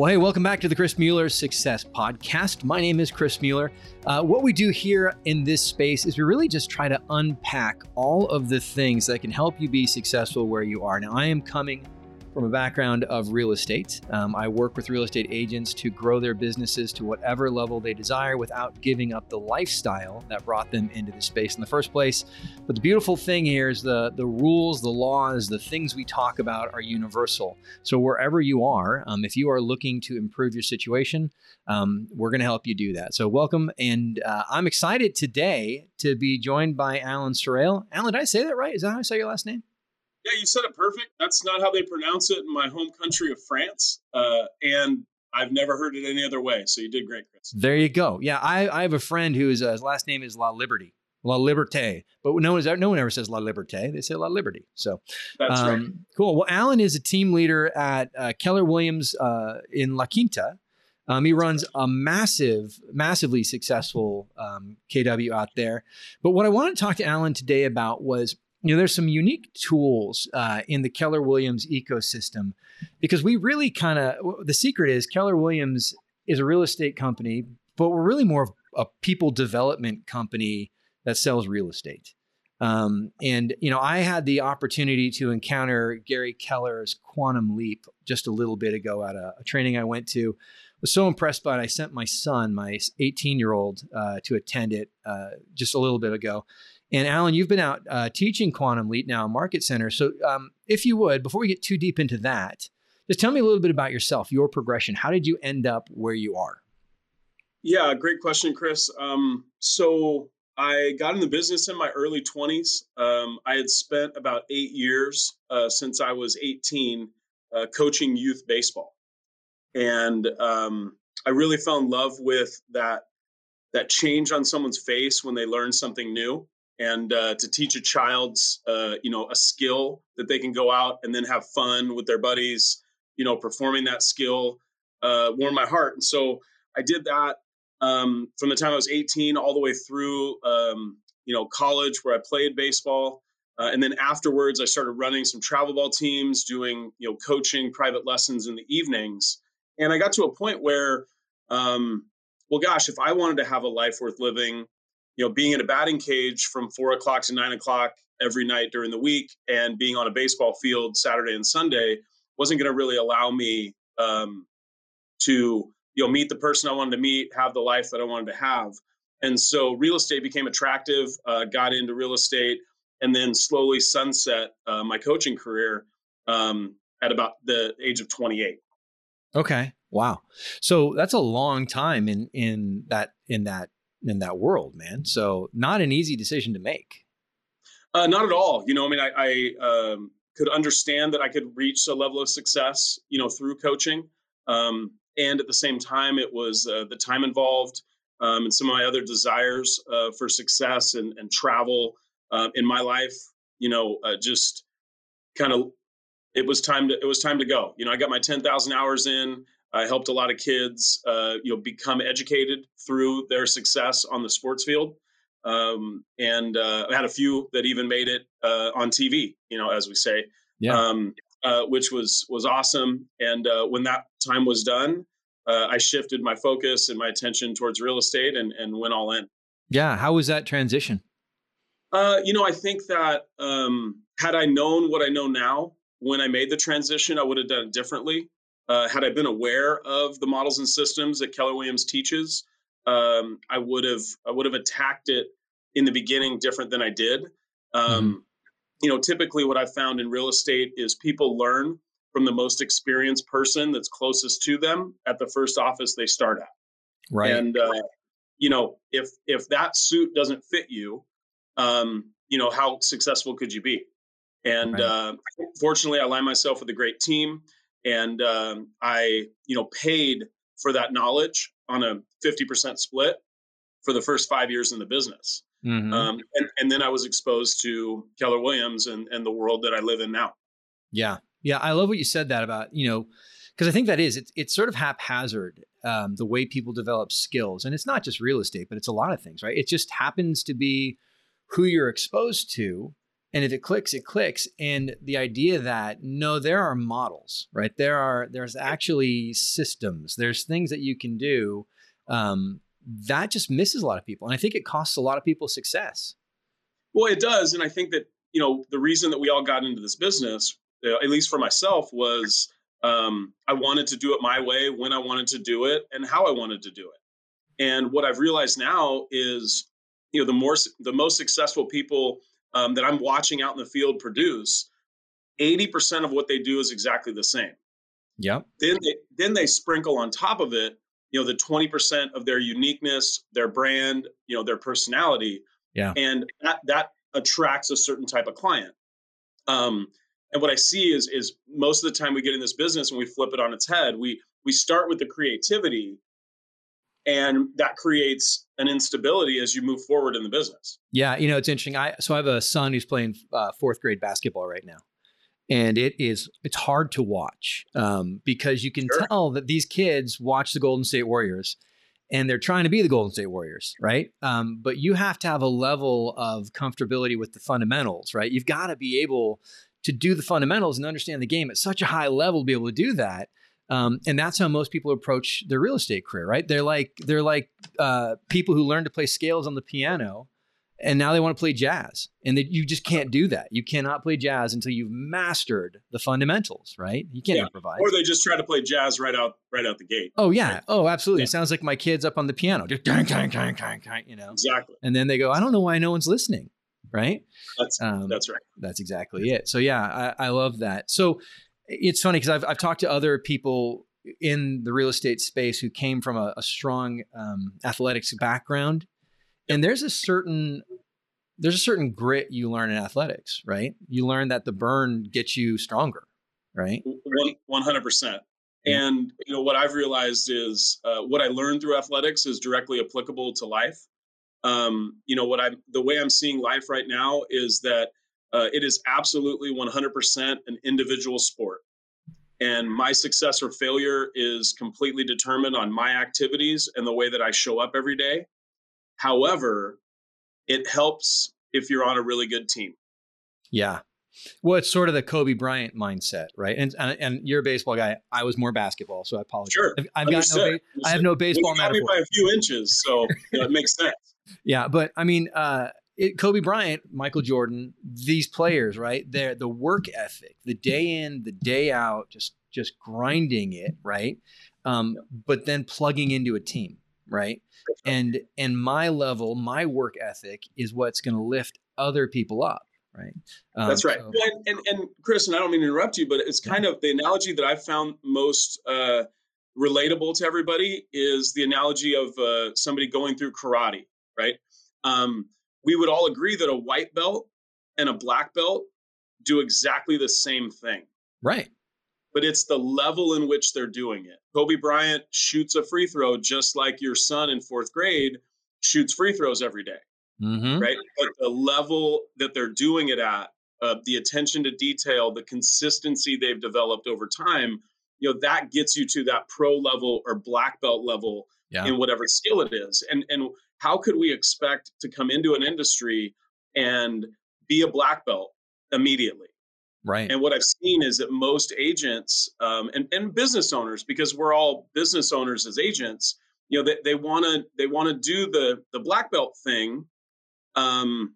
Well, hey, welcome back to the Chris Mueller Success Podcast. My name is Chris Mueller. Uh, what we do here in this space is we really just try to unpack all of the things that can help you be successful where you are. Now, I am coming from a background of real estate. Um, I work with real estate agents to grow their businesses to whatever level they desire without giving up the lifestyle that brought them into the space in the first place. But the beautiful thing here is the, the rules, the laws, the things we talk about are universal. So wherever you are, um, if you are looking to improve your situation, um, we're going to help you do that. So welcome. And uh, I'm excited today to be joined by Alan Sarrail. Alan, did I say that right? Is that how I say your last name? Yeah, you said it perfect. That's not how they pronounce it in my home country of France. Uh, and I've never heard it any other way. So you did great, Chris. There you go. Yeah, I, I have a friend whose uh, last name is La Liberty. La Liberté, but no one, no one ever says La Liberté. They say La Liberty. So that's um, right. Cool. Well, Alan is a team leader at uh, Keller Williams uh, in La Quinta. Um, he runs a massive, massively successful um, KW out there. But what I wanted to talk to Alan today about was you know, there's some unique tools uh, in the Keller Williams ecosystem because we really kind of the secret is Keller Williams is a real estate company, but we're really more of a people development company that sells real estate. Um, and you know, I had the opportunity to encounter Gary Keller's Quantum Leap just a little bit ago at a, a training I went to. Was so impressed by it. I sent my son, my 18 year old, uh, to attend it uh, just a little bit ago. And Alan, you've been out uh, teaching Quantum Leap now, Market Center. So, um, if you would, before we get too deep into that, just tell me a little bit about yourself, your progression. How did you end up where you are? Yeah, great question, Chris. Um, so, I got in the business in my early 20s. Um, I had spent about eight years uh, since I was 18 uh, coaching youth baseball. And um, I really fell in love with that that change on someone's face when they learn something new and uh, to teach a child's uh, you know a skill that they can go out and then have fun with their buddies you know performing that skill uh, warmed my heart. And so i did that um, from the time i was 18 all the way through um, you know college where i played baseball uh, and then afterwards i started running some travel ball teams doing you know coaching private lessons in the evenings. And i got to a point where um, well gosh if i wanted to have a life worth living you know, being in a batting cage from four o'clock to nine o'clock every night during the week and being on a baseball field Saturday and Sunday wasn't going to really allow me um, to, you know, meet the person I wanted to meet, have the life that I wanted to have. And so real estate became attractive, uh, got into real estate, and then slowly sunset uh, my coaching career um, at about the age of 28. Okay. Wow. So that's a long time in in that in that in that world, man. So not an easy decision to make. Uh, not at all. You know, I mean, I, I um, could understand that I could reach a level of success, you know, through coaching. Um, and at the same time, it was uh, the time involved um, and some of my other desires uh, for success and, and travel uh, in my life. You know, uh, just kind of it was time to it was time to go. You know, I got my ten thousand hours in. I helped a lot of kids, uh, you know, become educated through their success on the sports field, um, and uh, I had a few that even made it uh, on TV. You know, as we say, yeah. um, uh, which was was awesome. And uh, when that time was done, uh, I shifted my focus and my attention towards real estate and and went all in. Yeah, how was that transition? you know, I think that um, had I known what I know now when I made the transition, I would have done it differently. Uh, had I been aware of the models and systems that Keller Williams teaches, um, I would have I would have attacked it in the beginning different than I did. Um, mm-hmm. You know, typically what I've found in real estate is people learn from the most experienced person that's closest to them at the first office they start at. Right. And uh, you know, if if that suit doesn't fit you, um, you know, how successful could you be? And right. uh, fortunately, I align myself with a great team and um, I, you know, paid for that knowledge on a 50% split for the first five years in the business. Mm-hmm. Um, and, and then I was exposed to Keller Williams and, and the world that I live in now. Yeah. Yeah. I love what you said that about, you know, because I think that is, it's, it's sort of haphazard, um, the way people develop skills. And it's not just real estate, but it's a lot of things, right? It just happens to be who you're exposed to and if it clicks it clicks. And the idea that no there are models right? There are there's actually systems. There's things that you can do um, that just misses a lot of people. And i think it costs a lot of people success. Well it does. And i think that you know the reason that we all got into this business uh, at least for myself was um, i wanted to do it my way when i wanted to do it and how i wanted to do it. And what i've realized now is you know the more the most successful people um, that I'm watching out in the field produce, 80% of what they do is exactly the same. Yep. Then they, then they sprinkle on top of it, you know, the 20% of their uniqueness, their brand, you know, their personality. Yeah. And that that attracts a certain type of client. Um, and what I see is is most of the time we get in this business and we flip it on its head. We we start with the creativity and that creates an instability as you move forward in the business. Yeah, you know it's interesting. I so I have a son who's playing uh, fourth grade basketball right now, and it is it's hard to watch um, because you can sure. tell that these kids watch the Golden State Warriors and they're trying to be the Golden State Warriors, right? Um, but you have to have a level of comfortability with the fundamentals, right? You've got to be able to do the fundamentals and understand the game at such a high level to be able to do that um, and that's how most people approach their real estate career, right? They're like they're like uh, people who learn to play scales on the piano, and now they want to play jazz, and they, you just can't do that. You cannot play jazz until you've mastered the fundamentals, right? You can't yeah. improvise. Or they just try to play jazz right out right out the gate. Oh yeah, right? oh absolutely. Yeah. It sounds like my kids up on the piano, just you know. Exactly. And then they go, I don't know why no one's listening, right? That's um, that's right. That's exactly it. So yeah, I, I love that. So it's funny because I've, I've talked to other people in the real estate space who came from a, a strong um, athletics background, and there's a certain there's a certain grit you learn in athletics, right? You learn that the burn gets you stronger, right? One hundred percent. And you know what I've realized is uh, what I learned through athletics is directly applicable to life. Um, you know what I the way I'm seeing life right now is that uh, it is absolutely 100% an individual sport. And my success or failure is completely determined on my activities and the way that I show up every day. However, it helps if you're on a really good team. Yeah. Well, it's sort of the Kobe Bryant mindset, right? And and, and you're a baseball guy. I was more basketball, so I apologize. Sure, I've, I've got no. Ba- I have no baseball. You by a few inches, so you know, it makes sense. yeah, but I mean, uh, it, Kobe Bryant, Michael Jordan, these players, right? They're the work ethic, the day in, the day out, just just grinding it, right? Um, but then plugging into a team, right? And and my level, my work ethic is what's going to lift other people up, right? Um, That's right. So, and, and, and Chris, and I don't mean to interrupt you, but it's kind yeah. of the analogy that I've found most uh, relatable to everybody is the analogy of uh, somebody going through karate, right? Um, we would all agree that a white belt and a black belt do exactly the same thing. Right. But it's the level in which they're doing it. Kobe Bryant shoots a free throw just like your son in fourth grade shoots free throws every day, mm-hmm. Right. But the level that they're doing it at, uh, the attention to detail, the consistency they've developed over time, you know, that gets you to that pro level or black belt level yeah. in whatever skill it is. And and how could we expect to come into an industry and be a black belt immediately? Right. And what I've seen is that most agents um, and, and business owners, because we're all business owners as agents, you know, they want to they want to do the the black belt thing um,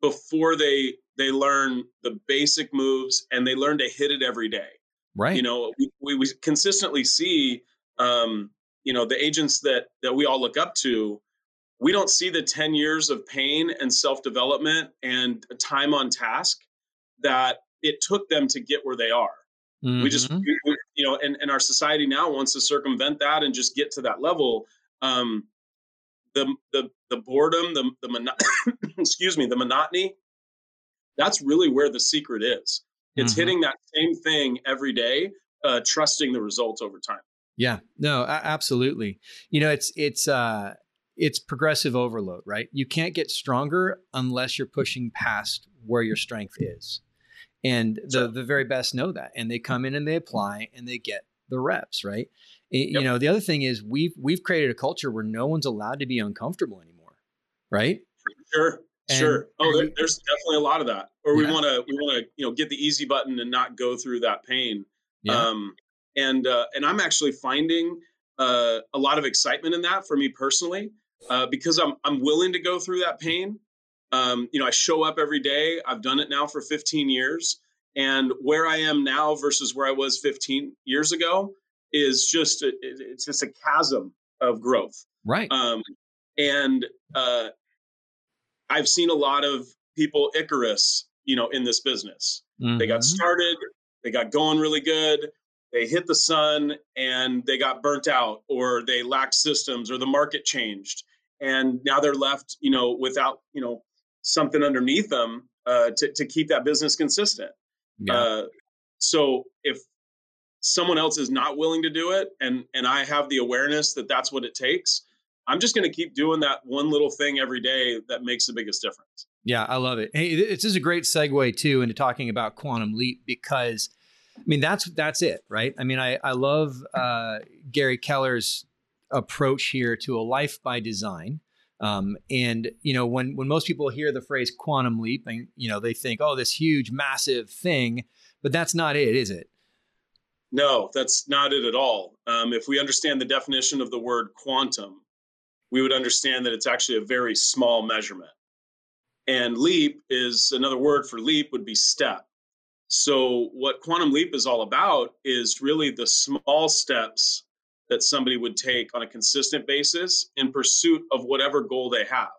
before they they learn the basic moves and they learn to hit it every day. Right. You know, we, we consistently see um, you know the agents that that we all look up to we don't see the 10 years of pain and self-development and time on task that it took them to get where they are. Mm-hmm. we just we, you know and, and our society now wants to circumvent that and just get to that level. Um the the the boredom the the mono- excuse me the monotony that's really where the secret is. It's mm-hmm. hitting that same thing every day uh, trusting the results over time. Yeah. No absolutely. You know it's it's uh it's progressive overload, right? You can't get stronger unless you're pushing past where your strength is. And the, the very best know that. And they come in and they apply and they get the reps, right? Yep. You know, the other thing is we've we've created a culture where no one's allowed to be uncomfortable anymore, right? Sure. And, sure. Oh, there, there's definitely a lot of that. Or we want to we want to you know get the easy button and not go through that pain. Yeah. Um, and uh, and I'm actually finding uh, a lot of excitement in that for me personally uh, because I'm I'm willing to go through that pain. Um, you know, I show up every day. I've done it now for 15 years, and where I am now versus where I was 15 years ago is just a, it's just a chasm of growth. Right. Um, and uh, I've seen a lot of people Icarus, you know, in this business. Mm-hmm. They got mm-hmm. started, they got going really good, they hit the sun, and they got burnt out, or they lacked systems, or the market changed, and now they're left, you know, without, you know, something underneath them uh, to to keep that business consistent. Yeah. Uh, so if someone else is not willing to do it, and and I have the awareness that that's what it takes, I'm just going to keep doing that one little thing every day that makes the biggest difference. Yeah, I love it. Hey, this is a great segue too into talking about quantum leap because, I mean, that's that's it, right? I mean, I I love uh, Gary Keller's approach here to a life by design. Um, and you know, when when most people hear the phrase quantum leap, and you know, they think, oh, this huge, massive thing, but that's not it, is it? No, that's not it at all. Um, if we understand the definition of the word quantum, we would understand that it's actually a very small measurement. And leap is another word for leap would be step. So, what quantum leap is all about is really the small steps that somebody would take on a consistent basis in pursuit of whatever goal they have.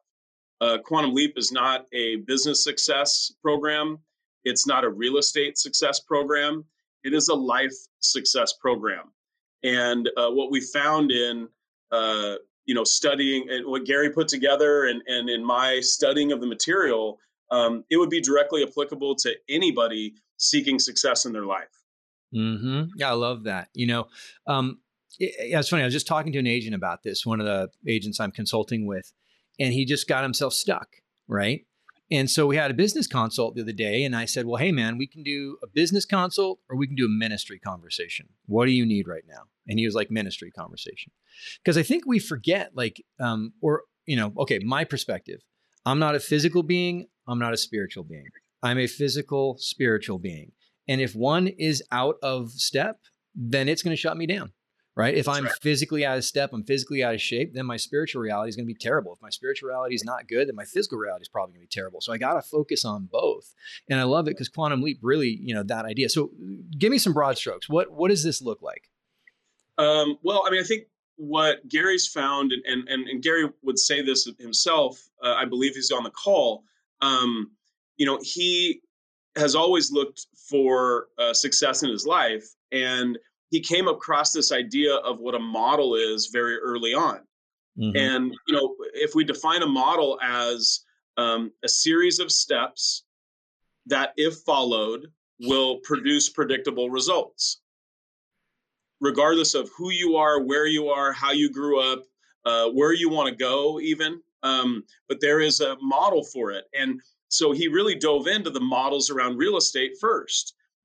Uh, quantum leap is not a business success program, it's not a real estate success program, it is a life success program. And uh, what we found in uh, you know studying and what gary put together and, and in my studying of the material um, it would be directly applicable to anybody seeking success in their life mm-hmm. yeah i love that you know um, yeah, it's funny i was just talking to an agent about this one of the agents i'm consulting with and he just got himself stuck right and so we had a business consult the other day, and I said, Well, hey, man, we can do a business consult or we can do a ministry conversation. What do you need right now? And he was like, Ministry conversation. Because I think we forget, like, um, or, you know, okay, my perspective I'm not a physical being, I'm not a spiritual being. I'm a physical, spiritual being. And if one is out of step, then it's going to shut me down right? If I'm right. physically out of step, I'm physically out of shape, then my spiritual reality is going to be terrible. If my spiritual reality is not good, then my physical reality is probably going to be terrible. So I got to focus on both. And I love it because quantum leap really, you know, that idea. So give me some broad strokes. What what does this look like? Um, well, I mean, I think what Gary's found, and and, and Gary would say this himself. Uh, I believe he's on the call. Um, you know, he has always looked for uh, success in his life, and he came across this idea of what a model is very early on. Mm-hmm. And you know, if we define a model as um, a series of steps that, if followed, will produce predictable results, regardless of who you are, where you are, how you grew up, uh, where you want to go, even. Um, but there is a model for it, and so he really dove into the models around real estate 1st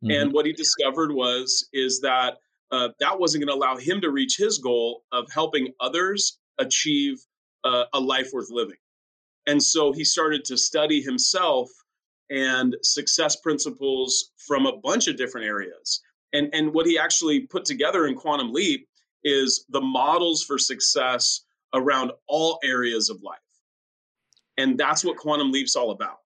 mm-hmm. And what he discovered was is that uh, that wasn't going to allow him to reach his goal of helping others achieve uh, a life worth living. And so he started to study himself and success principles from a bunch of different areas. And, and what he actually put together in Quantum Leap is the models for success around all areas of life. And that's what Quantum Leap's all about.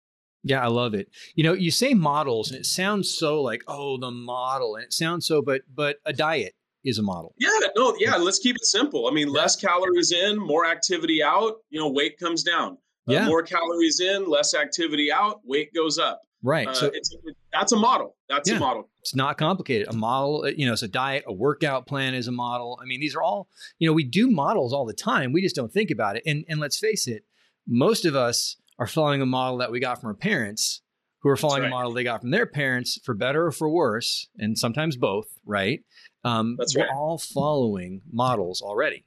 Yeah, I love it. You know, you say models and it sounds so like, oh, the model. And it sounds so, but but a diet is a model. Yeah, no, yeah, let's keep it simple. I mean, yeah. less calories in, more activity out, you know, weight comes down. Uh, yeah. More calories in, less activity out, weight goes up. Right. Uh, so it's, that's a model. That's yeah, a model. It's not complicated. A model, you know, it's a diet, a workout plan is a model. I mean, these are all, you know, we do models all the time. We just don't think about it. And and let's face it, most of us are following a model that we got from our parents who are following right. a model they got from their parents for better or for worse, and sometimes both, right? Um, that's we're right. all following models already.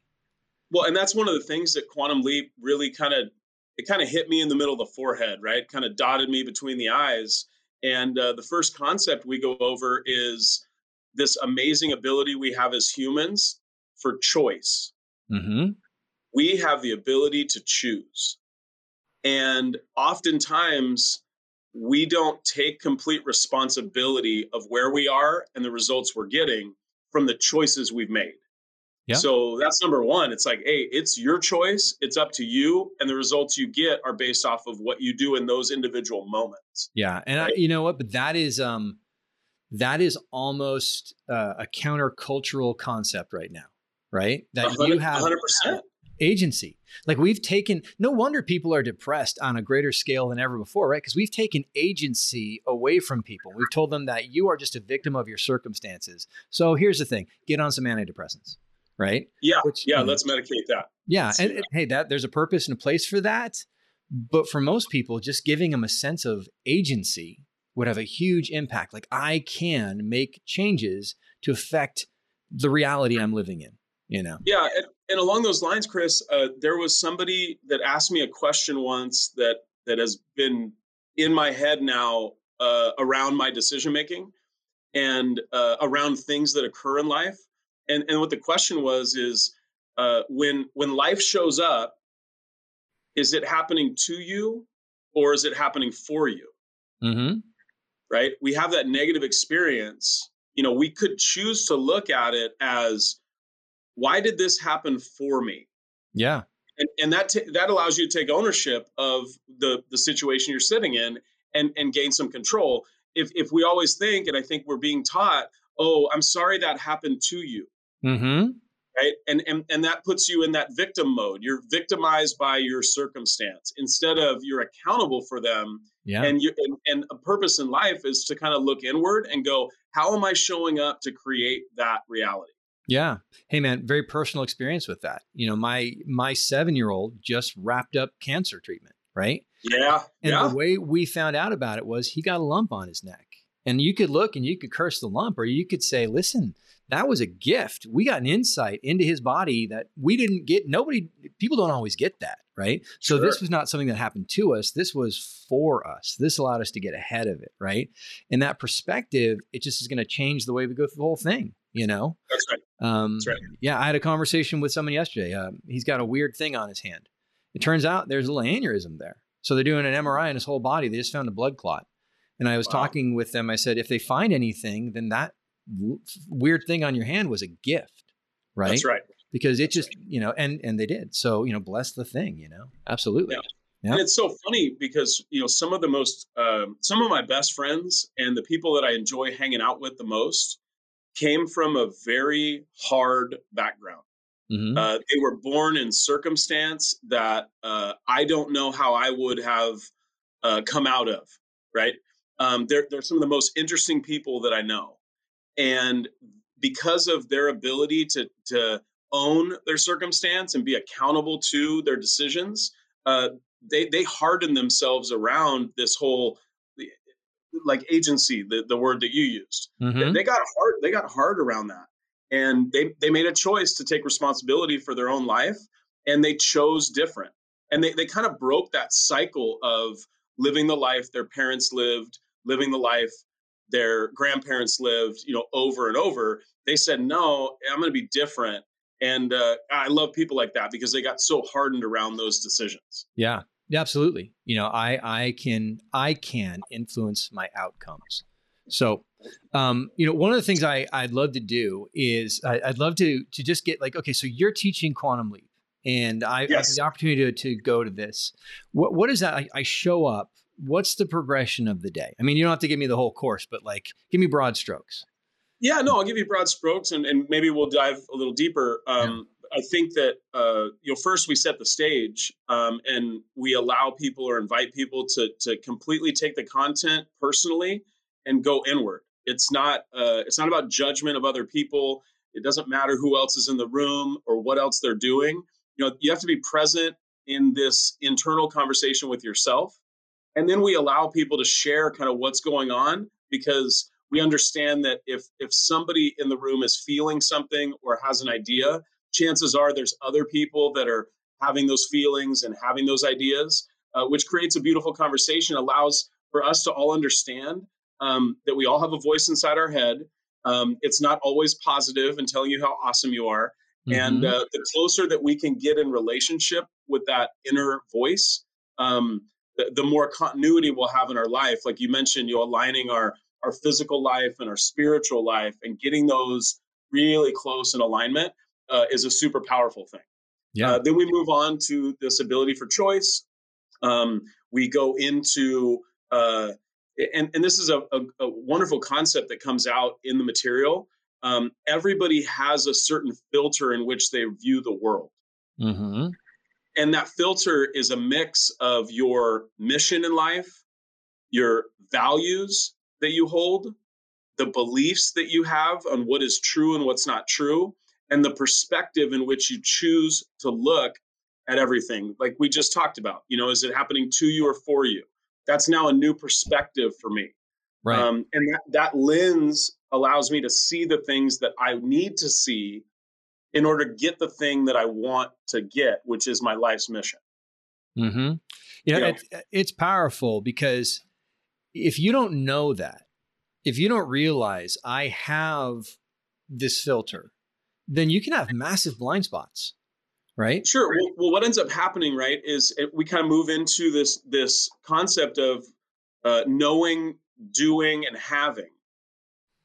Well, and that's one of the things that Quantum Leap really kind of it kind of hit me in the middle of the forehead, right? Kind of dotted me between the eyes. And uh, the first concept we go over is this amazing ability we have as humans for choice. Mm-hmm. We have the ability to choose. And oftentimes, we don't take complete responsibility of where we are and the results we're getting from the choices we've made. Yeah. So that's number one. It's like, hey, it's your choice. It's up to you, and the results you get are based off of what you do in those individual moments. Yeah, and right? I, you know what? But that is um, that is almost uh, a countercultural concept right now, right? That you have 100% agency. Like we've taken, no wonder people are depressed on a greater scale than ever before, right? Because we've taken agency away from people. We've told them that you are just a victim of your circumstances. So here's the thing get on some antidepressants, right? Yeah. Which, yeah. You know, let's medicate that. Yeah. And, and hey, that there's a purpose and a place for that. But for most people, just giving them a sense of agency would have a huge impact. Like I can make changes to affect the reality I'm living in you know? Yeah and, and along those lines chris uh, there was somebody that asked me a question once that that has been in my head now uh, around my decision making and uh, around things that occur in life. And and what the question was is uh, when when life shows up is it happening to you or is it happening for you? Mm-hmm. right? We have that negative experience. You know we could choose to look at it as why did this happen for me? Yeah. And, and that t- that allows you to take ownership of the the situation you're sitting in and and gain some control. If if we always think, and I think we're being taught, oh, I'm sorry that happened to you. Mm-hmm. Right. And, and and that puts you in that victim mode. You're victimized by your circumstance instead of you're accountable for them. Yeah. And you and, and a purpose in life is to kind of look inward and go, how am I showing up to create that reality? Yeah. Hey man, very personal experience with that. You know, my my 7-year-old just wrapped up cancer treatment, right? Yeah. And yeah. the way we found out about it was he got a lump on his neck. And you could look and you could curse the lump or you could say, "Listen, that was a gift. We got an insight into his body that we didn't get. Nobody, people don't always get that, right? So sure. this was not something that happened to us. This was for us. This allowed us to get ahead of it, right? And that perspective, it just is going to change the way we go through the whole thing you know that's right um, that's right. yeah i had a conversation with someone yesterday. Uh, he's got a weird thing on his hand. It turns out there's a little aneurysm there. So they're doing an mri in his whole body. They just found a blood clot. And i was wow. talking with them. I said if they find anything then that w- weird thing on your hand was a gift right? That's right. Because it just right. you know and and they did. So you know bless the thing you know? Absolutely. Yeah. And it's so funny because you know some of the most, um, some of my best friends and the people that I enjoy hanging out with the most came from a very hard background. Mm-hmm. Uh, they were born in circumstance that uh, I don't know how I would have uh, come out of. Right? Um, they're they're some of the most interesting people that I know, and because of their ability to to own their circumstance and be accountable to their decisions, uh, they they harden themselves around this whole like agency, the, the word that you used. Mm-hmm. They, they got hard. They got hard around that, and they they made a choice to take responsibility for their own life, and they chose different. And they they kind of broke that cycle of living the life their parents lived, living the life their grandparents lived, you know, over and over. They said, "No, I'm going to be different." And uh, I love people like that because they got so hardened around those decisions. Yeah, yeah, absolutely. You know, I I can I can influence my outcomes. So, um, you know, one of the things I I'd love to do is I, would love to to just get like, okay, so you're teaching quantum leap, and I, yes. I have the opportunity to, to go to this. What what is that? I, I show up. What's the progression of the day? I mean, you don't have to give me the whole course, but like, give me broad strokes. Yeah, no, I'll give you broad strokes, and, and maybe we'll dive a little deeper. Um, I think that uh, you know first we set the stage um, and we allow people or invite people to to completely take the content personally and go inward. It's not uh, it's not about judgment of other people. It doesn't matter who else is in the room or what else they're doing. You know you have to be present in this internal conversation with yourself, and then we allow people to share kind of what's going on because we understand that if if somebody in the room is feeling something or has an idea chances are there's other people that are having those feelings and having those ideas, uh, which creates a beautiful conversation, allows for us to all understand um, that we all have a voice inside our head. Um, it's not always positive and telling you how awesome you are. Mm-hmm. And uh, the closer that we can get in relationship with that inner voice, um, the, the more continuity we'll have in our life. Like you mentioned, you know, aligning our our physical life and our spiritual life and getting those really close in alignment uh, is a super powerful thing. Yeah. Uh, then we move on to this ability for choice. Um, we go into uh, and, and this is a, a, a, wonderful concept that comes out in the material. Um, everybody has a certain filter in which they view the world. Mm-hmm. And that filter is a mix of your mission in life, your values that you hold, the beliefs that you have on what is true and what's not true, and the perspective in which you choose to look at everything. Like we just talked about, you know, is it happening to you or for you? That's now a new perspective for me. Right. Um, and that, that lens allows me to see the things that I need to see in order to get the thing that I want to get, which is my life's mission. Mm-hmm. You know, It, it's powerful because if you don't know that, if you don't realize I have this filter, then you can have massive blind spots, right? Sure. Well, well what ends up happening, right, is it, we kind of move into this this concept of uh, knowing, doing, and having,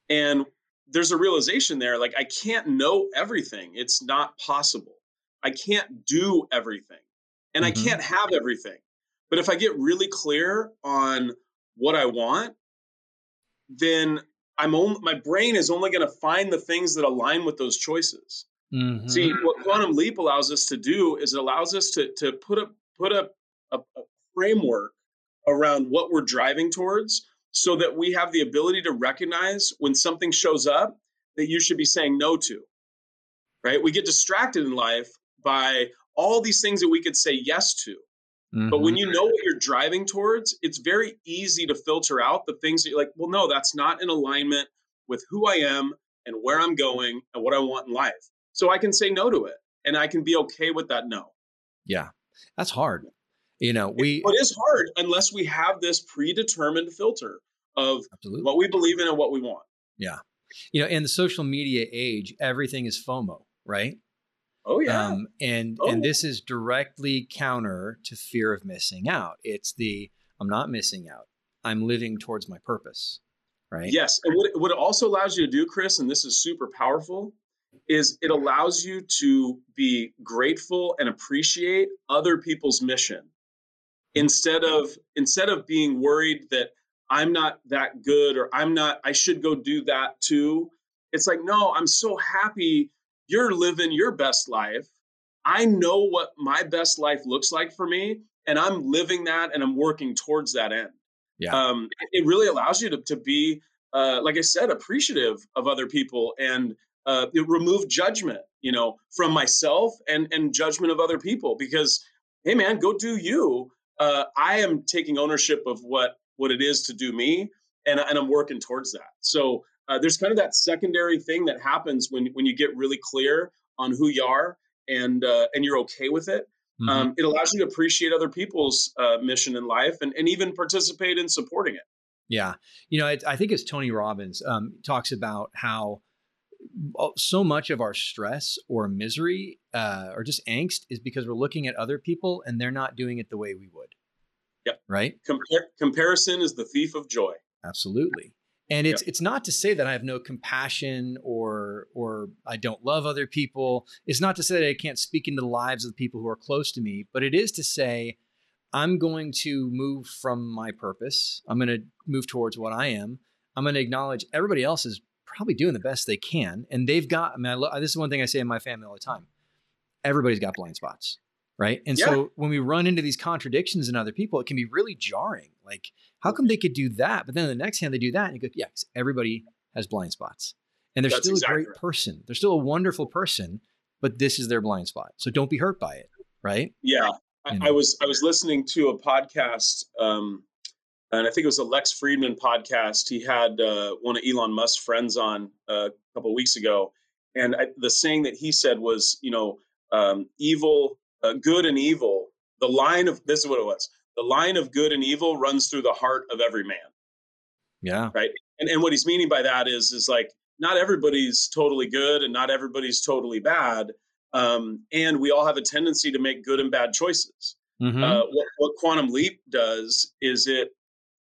and there's a realization there like I can't know everything. It's not possible. I can't do everything and mm-hmm. I can't have everything. But if I get really clear on what I want, then I'm only, my brain is only going to find the things that align with those choices. Mm-hmm. See, what Quantum Leap allows us to do is it allows us to to put a put a, a, a framework around what we're driving towards so that we have the ability to recognize when something shows up that you should be saying no to. Right? We get distracted in life by all these things that we could say yes to. Mm-hmm. But when mm-hmm. you know what you're driving towards, it's very easy to filter out the things that you're like, well, no, that's not in alignment with who I am and where I'm going and what I want in life. So I can say no to it and I can be okay with that no. Yeah. That's hard. You know, we But it is hard unless we have this predetermined filter of Absolutely. what we believe in and what we want. Yeah. You know, in the social media age, everything is FOMO, right? Oh yeah. Um, and oh. and this is directly counter to fear of missing out. It's the I'm not missing out. I'm living towards my purpose. Right. Yes. And what it, what it also allows you to do, Chris, and this is super powerful, is it allows you to be grateful and appreciate other people's mission instead of instead of being worried that i'm not that good or i'm not i should go do that too it's like no i'm so happy you're living your best life. I know what my best life looks like for me and i'm living that and i'm working towards that end. Yeah. Um, it really allows you to, to be uh, like i said appreciative of other people and uh, remove judgment you know from myself and and judgment of other people because hey man go do you. Uh, I am taking ownership of what what it is to do me, and, and I'm working towards that. So uh, there's kind of that secondary thing that happens when when you get really clear on who you are and uh, and you're okay with it. Mm-hmm. Um, it allows you to appreciate other people's uh, mission in life and, and even participate in supporting it. Yeah, you know, it, I think it's Tony Robbins um, talks about how so much of our stress or misery uh, or just angst is because we're looking at other people and they're not doing it the way we would. Yep. Right. Compar- comparison is the thief of joy. Absolutely. And it's yep. it's not to say that I have no compassion or or I don't love other people. It's not to say that I can't speak into the lives of the people who are close to me, but it is to say I'm going to move from my purpose. I'm going to move towards what I am. I'm going to acknowledge everybody else is probably doing the best they can. And they've got, I mean, I lo- this is one thing I say in my family all the time. Everybody's got blind spots. Right. And yeah. so when we run into these contradictions in other people, it can be really jarring. Like, how come they could do that? But then the next hand they do that and you go, yes, everybody has blind spots. And they're That's still exactly a great right. person. They're still a wonderful person, but this is their blind spot. So don't be hurt by it. Right. Yeah. I, I was I was listening to a podcast um, and I think it was a Lex Fridman podcast. He had uh, one of Elon Musk's friends on uh, a couple of weeks ago, and I, the saying that he said was, you know, um, evil, uh, good and evil. The line of this is what it was. The line of good and evil runs through the heart of every man. Yeah. Right. And and what he's meaning by that is is like not everybody's totally good and not everybody's totally bad. Um, and we all have a tendency to make good and bad choices. Mm-hmm. Uh, what, what Quantum Leap does is it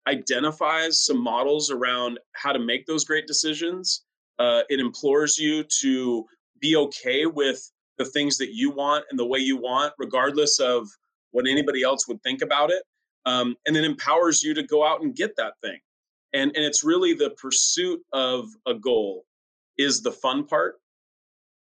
identifies some models around how to make those great decisions. Uh, it implores you to be okay with the things that you want and the way you want, regardless of what anybody else would think about it. Um, and then empowers you to go out and get that thing. And, and it's really the pursuit of a goal is the fun part.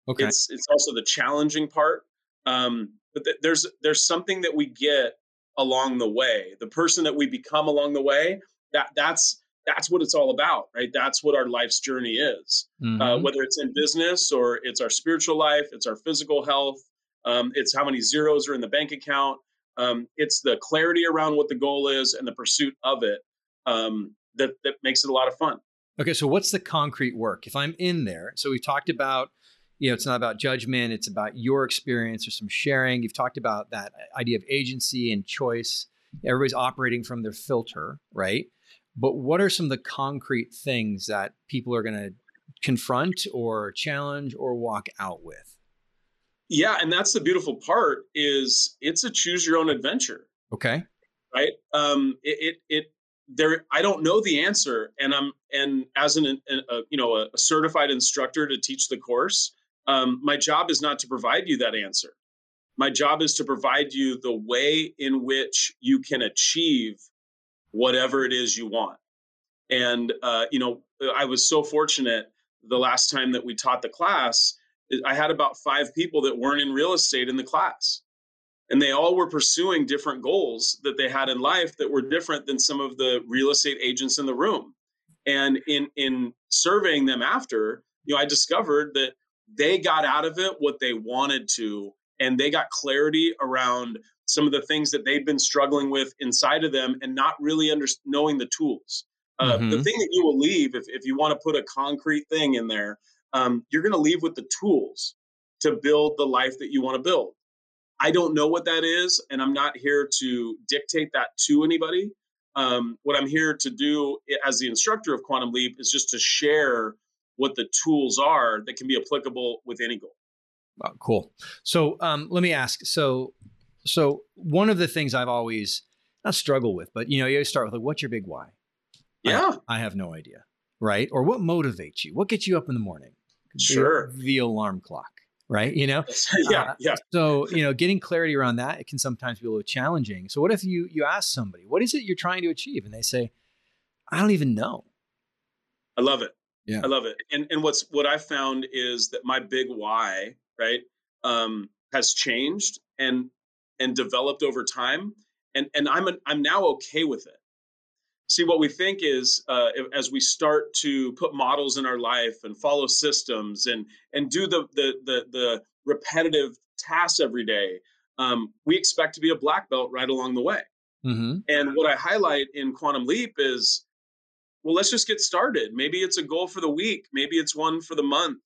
Okay. It's it's also the challenging part. Um, but th- there's there's something that we get along the way. The person that we become along the way. That that's that's what it's all about, right? That's what our life's journey is. Uh, mm-hmm. Uh, whether it's in business or it's our spiritual life, it's our physical health, um, it's how many zeros are in the bank account. Um, it's the clarity around what the goal is and the pursuit of it um, that that makes it a lot of fun. Okay, so what's the concrete work? If I'm in there, so we've talked about, you know, it's not about judgment, it's about your experience or some sharing. You've talked about that idea of agency and choice. Everybody's operating from their filter, right? But what are some of the concrete things that people are going to confront or challenge or walk out with? Yeah, and that's the beautiful part is it's a choose your own adventure. Okay. Right? Um it it, it there I don't know the answer and I'm and as an, an a, you know a, certified instructor to teach the course, um my job is not to provide you that answer. My job is to provide you the way in which you can achieve whatever it is you want. And uh, you know, I was so fortunate the last time that we taught the class, I had about five people that weren't in real estate in the class. And they all were pursuing different goals that they had in life that were different than some of the real estate agents in the room. And in in surveying them after, you know, I discovered that they got out of it what they wanted to and they got clarity around some of the things that they've been struggling with inside of them and not really under, knowing the tools. Uh, mm-hmm. The thing that you will leave, if, if you want to put a concrete thing in there, um, you're going to leave with the tools to build the life that you want to build. I don't know what that is, and I'm not here to dictate that to anybody. Um, what I'm here to do as the instructor of Quantum Leap is just to share what the tools are that can be applicable with any goal. Oh, cool. So um, let me ask. So so one of the things I've always not struggle with, but you know, you always start with like, what's your big why? Yeah. I, I have no idea. Right. Or what motivates you? What gets you up in the morning? Sure. The, the alarm clock. Right. You know? yeah. Uh, yeah. So, you know, getting clarity around that, it can sometimes be a little challenging. So what if you you ask somebody, what is it you're trying to achieve? And they say, I don't even know. I love it. Yeah. I love it. And and what's what I found is that my big why, right, um, has changed. And and developed over time and and i'm an, i'm now okay with it see what we think is uh, as we start to put models in our life and follow systems and and do the the the, the repetitive tasks every day um, we expect to be a black belt right along the way. Mm-hmm. and what i highlight in quantum leap is well let's just get started. Maybe it's a goal for the week. Maybe it's one for the month.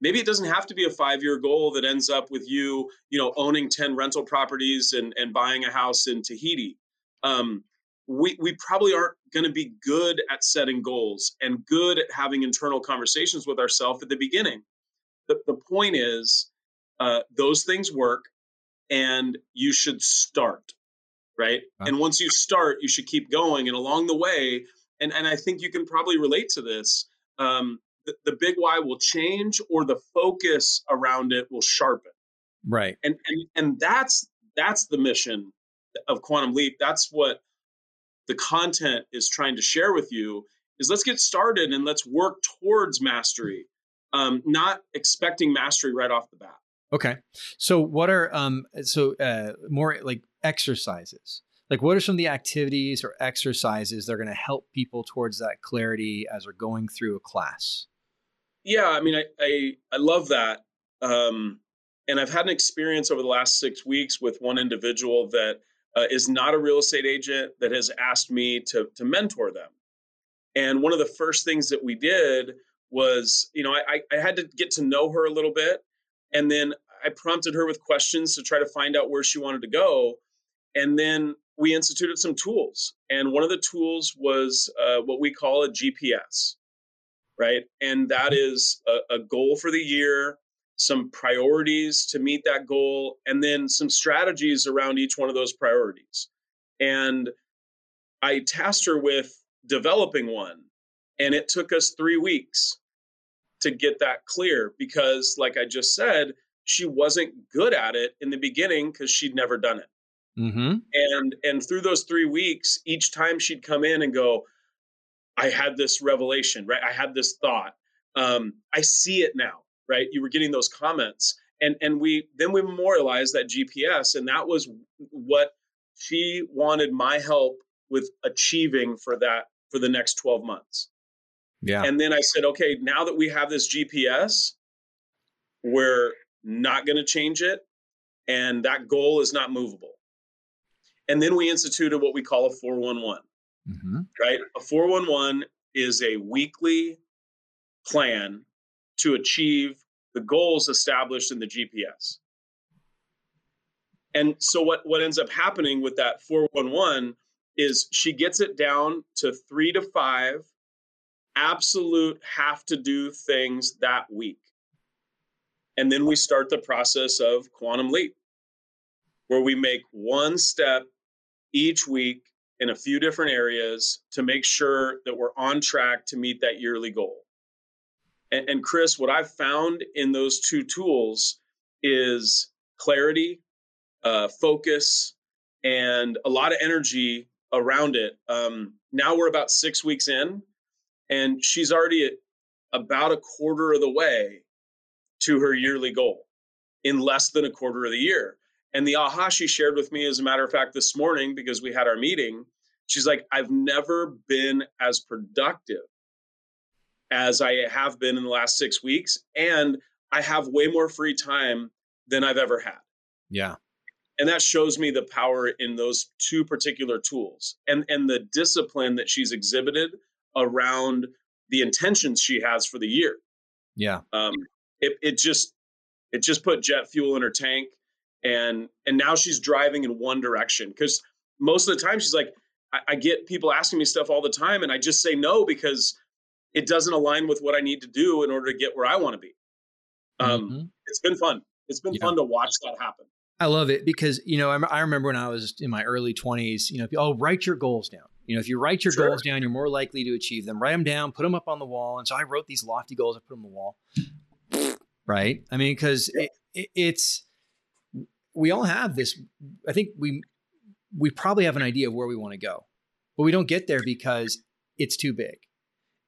Maybe it doesn't have to be a five year goal that ends up with you you know owning 10 rental properties and, and buying a house in tahiti. Um, we, we probably aren't going to be good at setting goals and good at having internal conversations with ourselves at the beginning. The, the point is uh, those things work and you should start right? Uh-huh. and once you start you should keep going and along the way and, and i think you can probably relate to this um, the, the big why will change or the focus around it will sharpen. Right. And and and that's that's the mission of quantum leap. That's what the content is trying to share with you is let's get started and let's work towards mastery um, not expecting mastery right off the bat. Okay. So what are um so uh more like exercises. Like what are some of the activities or exercises that are going to help people towards that clarity as they're going through a class? Yeah, I mean, I I, I love that. Um, and I've had an experience over the last six weeks with one individual that uh, is not a real estate agent that has asked me to to mentor them. And one of the first things that we did was, you know, I, I had to get to know her a little bit, and then I prompted her with questions to try to find out where she wanted to go, and then we instituted some tools. And one of the tools was uh, what we call a GPS right? And that is a, a goal for the year. Some priorities to meet that goal, and then some strategies around each one of those priorities. And I tasked her with developing one, and it took us three weeks to get that clear because, like I just said, she wasn't good at it in the beginning because she'd never done it. Mm-hmm. And and through those three weeks, each time she'd come in and go, I had this revelation, right? I had this thought. Um, I see it now, right? You were getting those comments, and and we then we memorialized that GPS, and that was what she wanted my help with achieving for that for the next 12 months. Yeah. And then I said, okay, now that we have this GPS, we're not going to change it and that goal is not movable. And then we instituted what we call a 411. Mm-hmm. Right? A 411 is a weekly plan to achieve the goals established in the GPS. And so what what ends up happening with that 411 is she gets it down to 3 to 5 absolute have to do things that week. And then we start the process of quantum leap where we make one step each week in a few different areas to make sure that we're on track to meet that yearly goal. And, and Chris, what I've found in those two tools is clarity uh, focus, and a lot of energy around it. Um, now we're about six weeks in, and she's already about a quarter of the way to her yearly goal in less than a quarter of the year. And the aha she shared with me, as a matter of fact, this morning, because we had our meeting, she's like, I've never been as productive as I have been in the last six weeks. And I have way more free time than I've ever had. Yeah and that shows me the power in those two particular tools and and the discipline that she's exhibited around the intentions she has for the year yeah um it, it just it just put jet fuel in her tank and and now she's driving in one direction because most of the time she's like I, I get people asking me stuff all the time and i just say no because it doesn't align with what i need to do in order to get where i want to be um mm-hmm. it's been fun it's been yeah. fun to watch that happen I love it because you know I, I remember when I was in my early twenties. You know, oh, write your goals down. You know, if you write your sure. goals down, you're more likely to achieve them. Write them down, put them up on the wall. And so I wrote these lofty goals. I put them on the wall. Right. I mean, because yeah. it, it, it's we all have this. I think we we probably have an idea of where we want to go, but we don't get there because it's too big.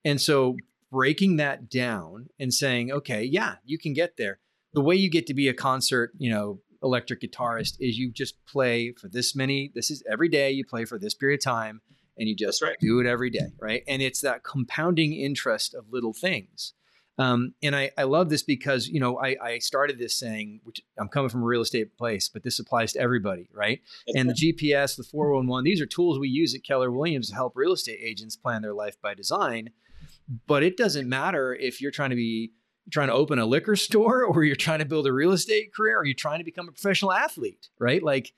And so breaking that down and saying, okay, yeah, you can get there. The way you get to be a concert, you know, electric guitarist is you just play for this many this is every day you play for this period of time and you just right. do it every day right and it's that compounding interest of little things um, and I, I love this because you know I, I started this saying which i'm coming from a real estate place but this applies to everybody right That's and right. the gps the 411 these are tools we use at keller williams to help real estate agents plan their life by design but it doesn't matter if you're trying to be trying to open a liquor store or you're trying to build a real estate career or you're trying to become a professional athlete, right? Like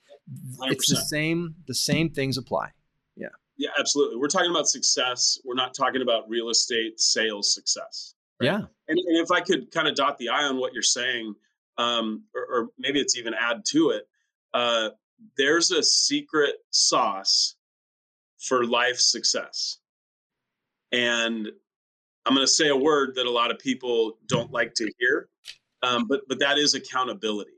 100%. it's the same, the same things apply. Yeah. Yeah, absolutely. We're talking about success. We're not talking about real estate sales success. Right? Yeah. And, and, if I could kind of dot the I on what you're saying, um, or, or, maybe it's even add to it, uh, there's a secret sauce for life success. And I'm going to say a word that a lot of people don't like to hear, um, but but that is accountability.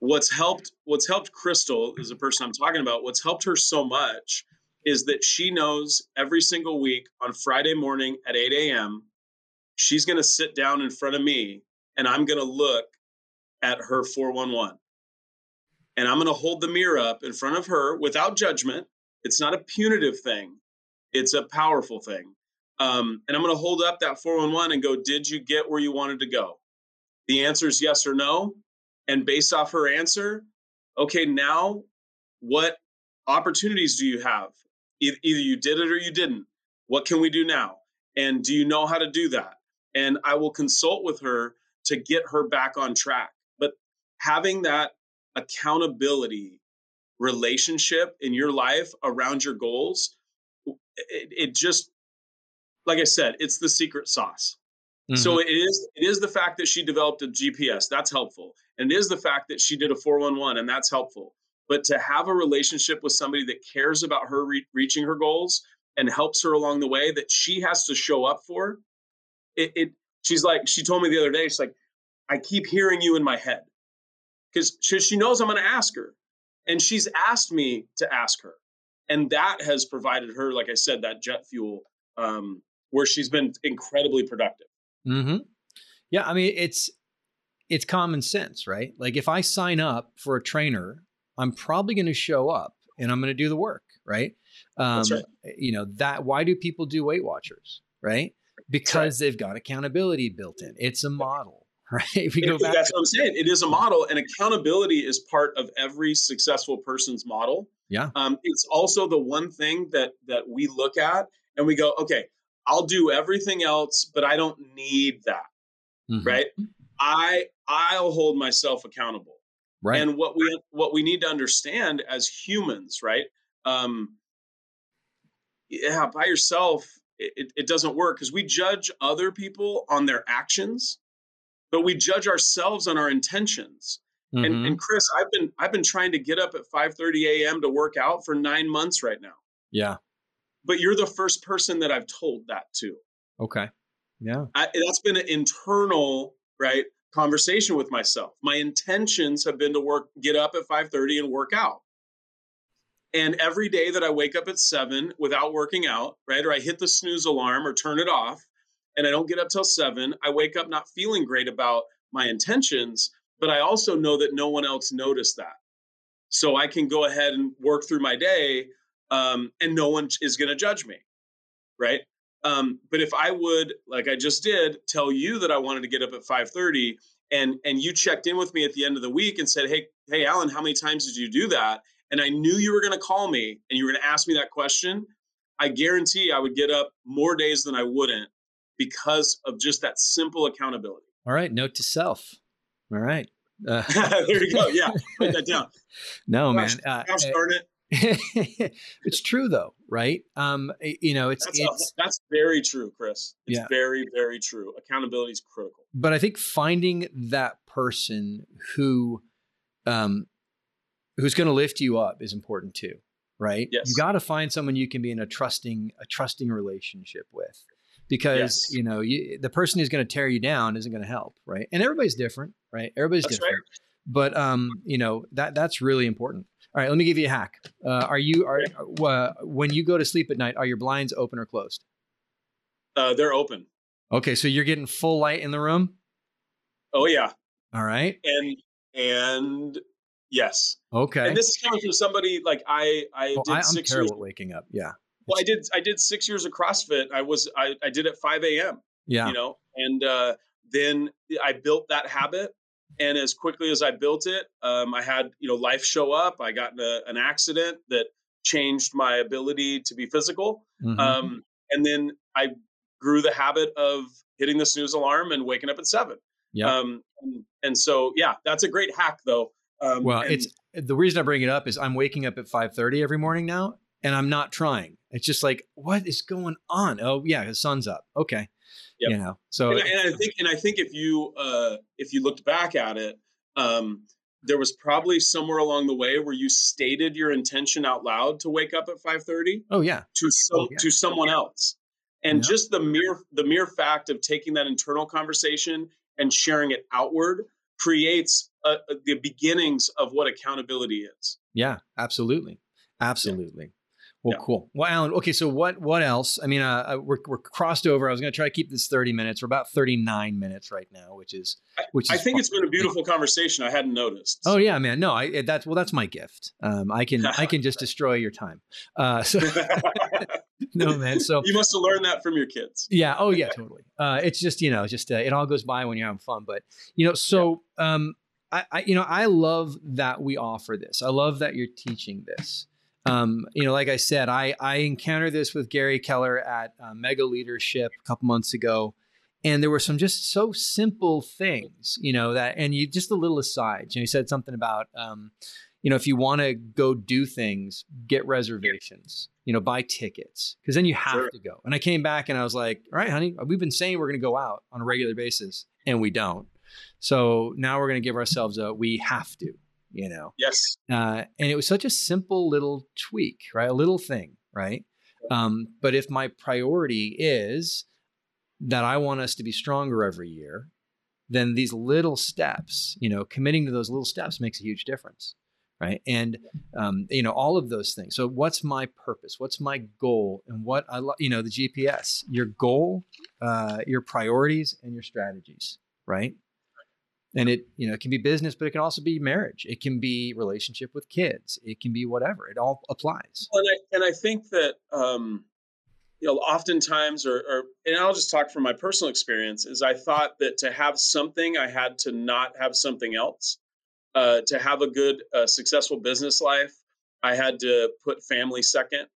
What's helped What's helped Crystal is the person I'm talking about. What's helped her so much is that she knows every single week on Friday morning at 8 a.m. she's going to sit down in front of me and I'm going to look at her 411 and I'm going to hold the mirror up in front of her without judgment. It's not a punitive thing. It's a powerful thing. Um, and I'm going to hold up that 411 and go, Did you get where you wanted to go? The answer is yes or no. And based off her answer, okay, now what opportunities do you have? Either you did it or you didn't. What can we do now? And do you know how to do that? And I will consult with her to get her back on track. But having that accountability relationship in your life around your goals, it, it just like I said, it's the secret sauce. Mm-hmm. So it is it is the fact that she developed a GPS that's helpful, and it is the fact that she did a 411 and that's helpful. But to have a relationship with somebody that cares about her re- reaching her goals and helps her along the way that she has to show up for, it, it she's like she told me the other day she's like I keep hearing you in my head because she, she knows I'm going to ask her, and she's asked me to ask her, and that has provided her, like I said, that jet fuel um, where she's been incredibly productive. Mm-hmm. Yeah, I mean it's it's common sense, right? Like if I sign up for a trainer, I'm probably going to show up and I'm going to do the work, right? Um, right. You know that. Why do people do Weight Watchers, right? Because right. they've got accountability built in. It's a model, right? If we go back that's what I'm saying. It is a model, and accountability is part of every successful person's model. Yeah. Um, it's also the one thing that that we look at and we go, okay, I'll do everything else, but I don't need that. Mm-hmm. Right. I I'll hold myself accountable. Right. And what we what we need to understand as humans, right? Um, yeah, by yourself, it, it doesn't work because we judge other people on their actions, but we judge ourselves on our intentions. Mm-hmm. And, and Chris, I've been I've been trying to get up at 5 30 a.m. to work out for nine months right now. Yeah but you're the first person that I've told that to. Okay. Yeah. I, that's been an internal, right, conversation with myself. My intentions have been to work, get up at 5:30 and work out. And every day that I wake up at 7 without working out, right, or I hit the snooze alarm or turn it off and I don't get up till 7, I wake up not feeling great about my intentions, but I also know that no one else noticed that. So I can go ahead and work through my day um, and no one is going to judge me, right? Um, but if I would, like I just did, tell you that I wanted to get up at 5:30, and and you checked in with me at the end of the week and said, "Hey, hey, Alan, how many times did you do that?" And I knew you were going to call me and you were going to ask me that question. I guarantee I would get up more days than I wouldn't because of just that simple accountability. All right, note to self. All right. Uh, there you go. Yeah, write that down. No, gosh, man. Uh, gosh darn it. it's true though, right? Um, you know, it's that's, it's a, that's very true, Chris. It's yeah. very very true. Accountability is critical. But I think finding that person who, um, who's going to lift you up is important too, right? Yes. You got to find someone you can be in a trusting a trusting relationship with, because yes. you know you, the person who's going to tear you down isn't going to help, right? And everybody's different, right? Everybody's that's different. Right. But um, you know that that's really important. All right, let me give you a hack. Uh, are you are uh, when you go to sleep at night? Are your blinds open or closed? Uh, they're open. Okay, so you're getting full light in the room. Oh yeah. All right. And and yes. Okay. And this is coming from somebody like I I oh, did I, am six terrible years. at waking up. Yeah. Well, I did I did six years of CrossFit. I was I I did at 5 a.m. Yeah. You know, and uh, then I built that habit and as quickly as I built it, um, I had you know life show up. I got in a, an accident that changed my ability to be physical, mm-hmm. um, and then I grew the habit of hitting the snooze alarm and waking up at seven. Yeah. Um, and, so yeah, that's a great hack though. Um, well, and, it's the reason I bring it up is I'm waking up at five thirty every morning now, and I'm not trying. It's just like, what is going on? Oh yeah, the sun's up. Okay. Yep. You know, so and, and, I think and I think if you uh, if you looked back at it, um, there was probably somewhere along the way where you stated your intention out loud to wake up at five thirty. Oh yeah, to some oh, yeah. to someone else, and yeah. just the mere the mere fact of taking that internal conversation and sharing it outward creates a, a, the beginnings of what accountability is. Yeah, absolutely, absolutely. Well, yeah. cool. Well, Alan. Okay, so what what else? I mean, uh, uh we're, we're crossed over. I was going to try to keep this thirty minutes. We're about thirty nine minutes right now, which is which. I, is I think fun. it's been a beautiful conversation. I hadn't noticed. Oh yeah, man. No, I that's well, that's my gift. Um, I can I can just destroy your time. Uh, so no, man. So you must have learned that from your kids. Yeah. Oh yeah, totally. Uh, it's just you know, just uh, it all goes by when you're having fun. But you know, so yeah. um, I, I you know I love that we offer this. I love that you're teaching this. Um, you know, like I said, I I encountered this with Gary Keller at uh, Mega Leadership a couple months ago, and there were some just so simple things, you know, that and you just a little aside. You know, he said something about, um, you know, if you want to go do things, get reservations, you know, buy tickets because then you have sure. to go. And I came back and I was like, all right, honey, we've been saying we're going to go out on a regular basis and we don't. So now we're going to give ourselves a we have to, you know. Yes. Uh, and it was such a simple little tweak, right? A little thing, right? Um, but if my priority is that I want us to be stronger every year, then these little steps, you know, committing to those little steps makes a huge difference right and um, you know all of those things so what's my purpose what's my goal and what i love you know the gps your goal uh, your priorities and your strategies right and it you know it can be business but it can also be marriage. It can be relationship with kids. It can be whatever. It all applies. And i, and I think that um you know oftentimes or, or and i'll just talk from my personal experience is i thought that to have something i had to not have something else. Uh, to have a good, uh, successful business life, I had to put family second.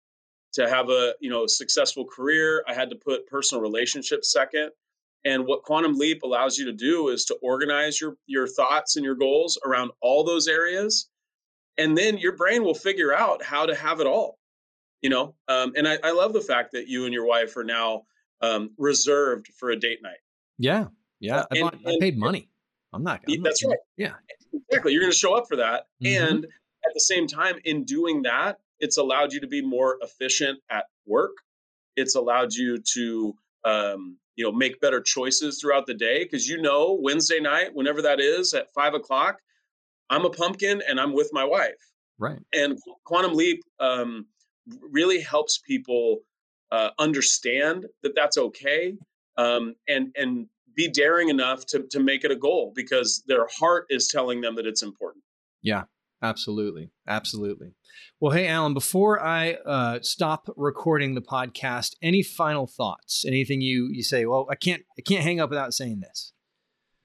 To have a you know successful career, I had to put personal relationships second. And what Quantum Leap allows you to do is to organize your your thoughts and your goals around all those areas, and then your brain will figure out how to have it all. You know, um, and I, I, love the fact that you and your wife are now um, reserved for a date night. Yeah, yeah. I, bought, and, I paid money. I'm not. I'm that's not, right. Yeah, exactly. You're going to show up for that, mm-hmm. and at the same time, in doing that, it's allowed you to be more efficient at work. It's allowed you to, um, you know, make better choices throughout the day because you know Wednesday night, whenever that is, at five o'clock, I'm a pumpkin and I'm with my wife. Right. And Quantum Leap um, really helps people uh, understand that that's okay, um, and and be daring enough to to make it a goal because their heart is telling them that it's important. Yeah, absolutely, absolutely. Well, hey, Alan, before I uh, stop recording the podcast, any final thoughts? Anything you you say? Well, I can't I can't hang up without saying this.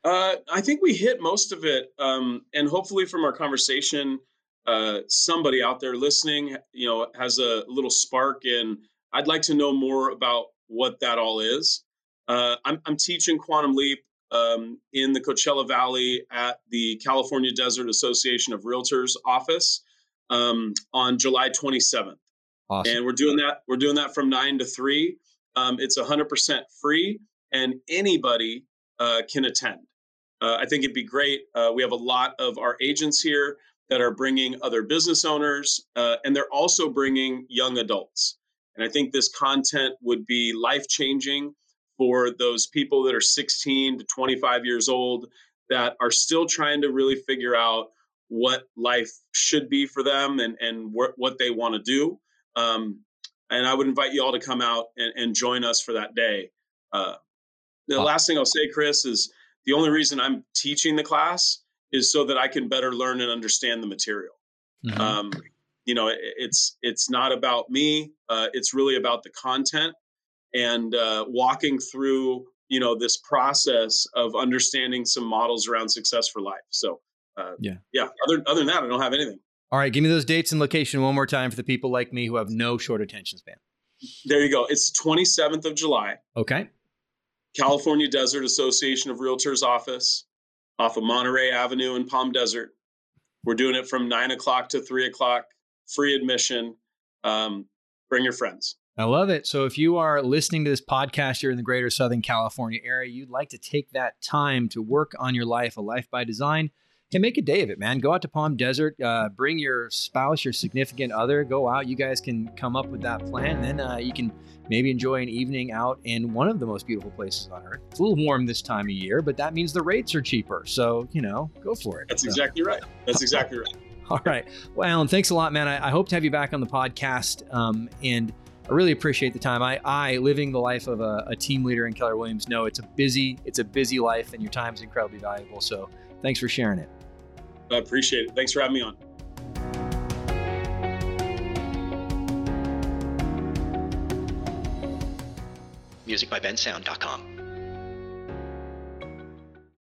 Uh, I think we hit most of it, um, and hopefully, from our conversation, uh, somebody out there listening, you know, has a little spark, and I'd like to know more about what that all is. Uh, I'm, I'm, teaching Quantum Leap um, in the Coachella Valley at the California Desert Association of Realtors office um, on July 27th. Awesome. And we're doing that. We're doing that from nine to three. Um, it's 100% free, and anybody uh, can attend. Uh, I think it'd be great. Uh, we have a lot of our agents here that are bringing other business owners, uh, and they're also bringing young adults. And I think this content would be life changing for those people that are 16 to 25 years old that are still trying to really figure out what life should be for them and, and wh- what they want to do. Um, and I would invite you all to come out and, and join us for that day. Uh, the last thing I'll say, Chris, is the only reason I'm teaching the class is so that I can better learn and understand the material. Mm-hmm. Um, you know, it, it's it's not about me. Uh, it's really about the content and uh, walking through you know this process of understanding some models around success for life so uh, yeah. yeah other, other than that i don't have anything. All right give me those dates and location one more time for the people like me who have no short attention span. There you go it's 27th of july. Okay. California desert association of realtors office off of monterey avenue in palm desert. We're doing it from 9 o'clock to 3 o'clock free admission um, bring your friends I love it. So if you are listening to this podcast, you're in the greater Southern California area, you'd like to take that time to work on your life, a life by design, and make a day of it, man. Go out to Palm Desert, uh, bring your spouse, your significant other, go out. You guys can come up with that plan. Then uh, you can maybe enjoy an evening out in one of the most beautiful places on earth. It's a little warm this time of year, but that means the rates are cheaper. So, you know, go for it. That's so. exactly right. That's exactly right. All right. Well, Alan, thanks a lot, man. I, I hope to have you back on the podcast. Um, and I really appreciate the time. I, I living the life of a, a, team leader in Keller Williams, know it's a busy, it's a busy life, and your time is incredibly valuable. So, thanks for sharing it. I appreciate it. Thanks for having me on. Music by bensound.com.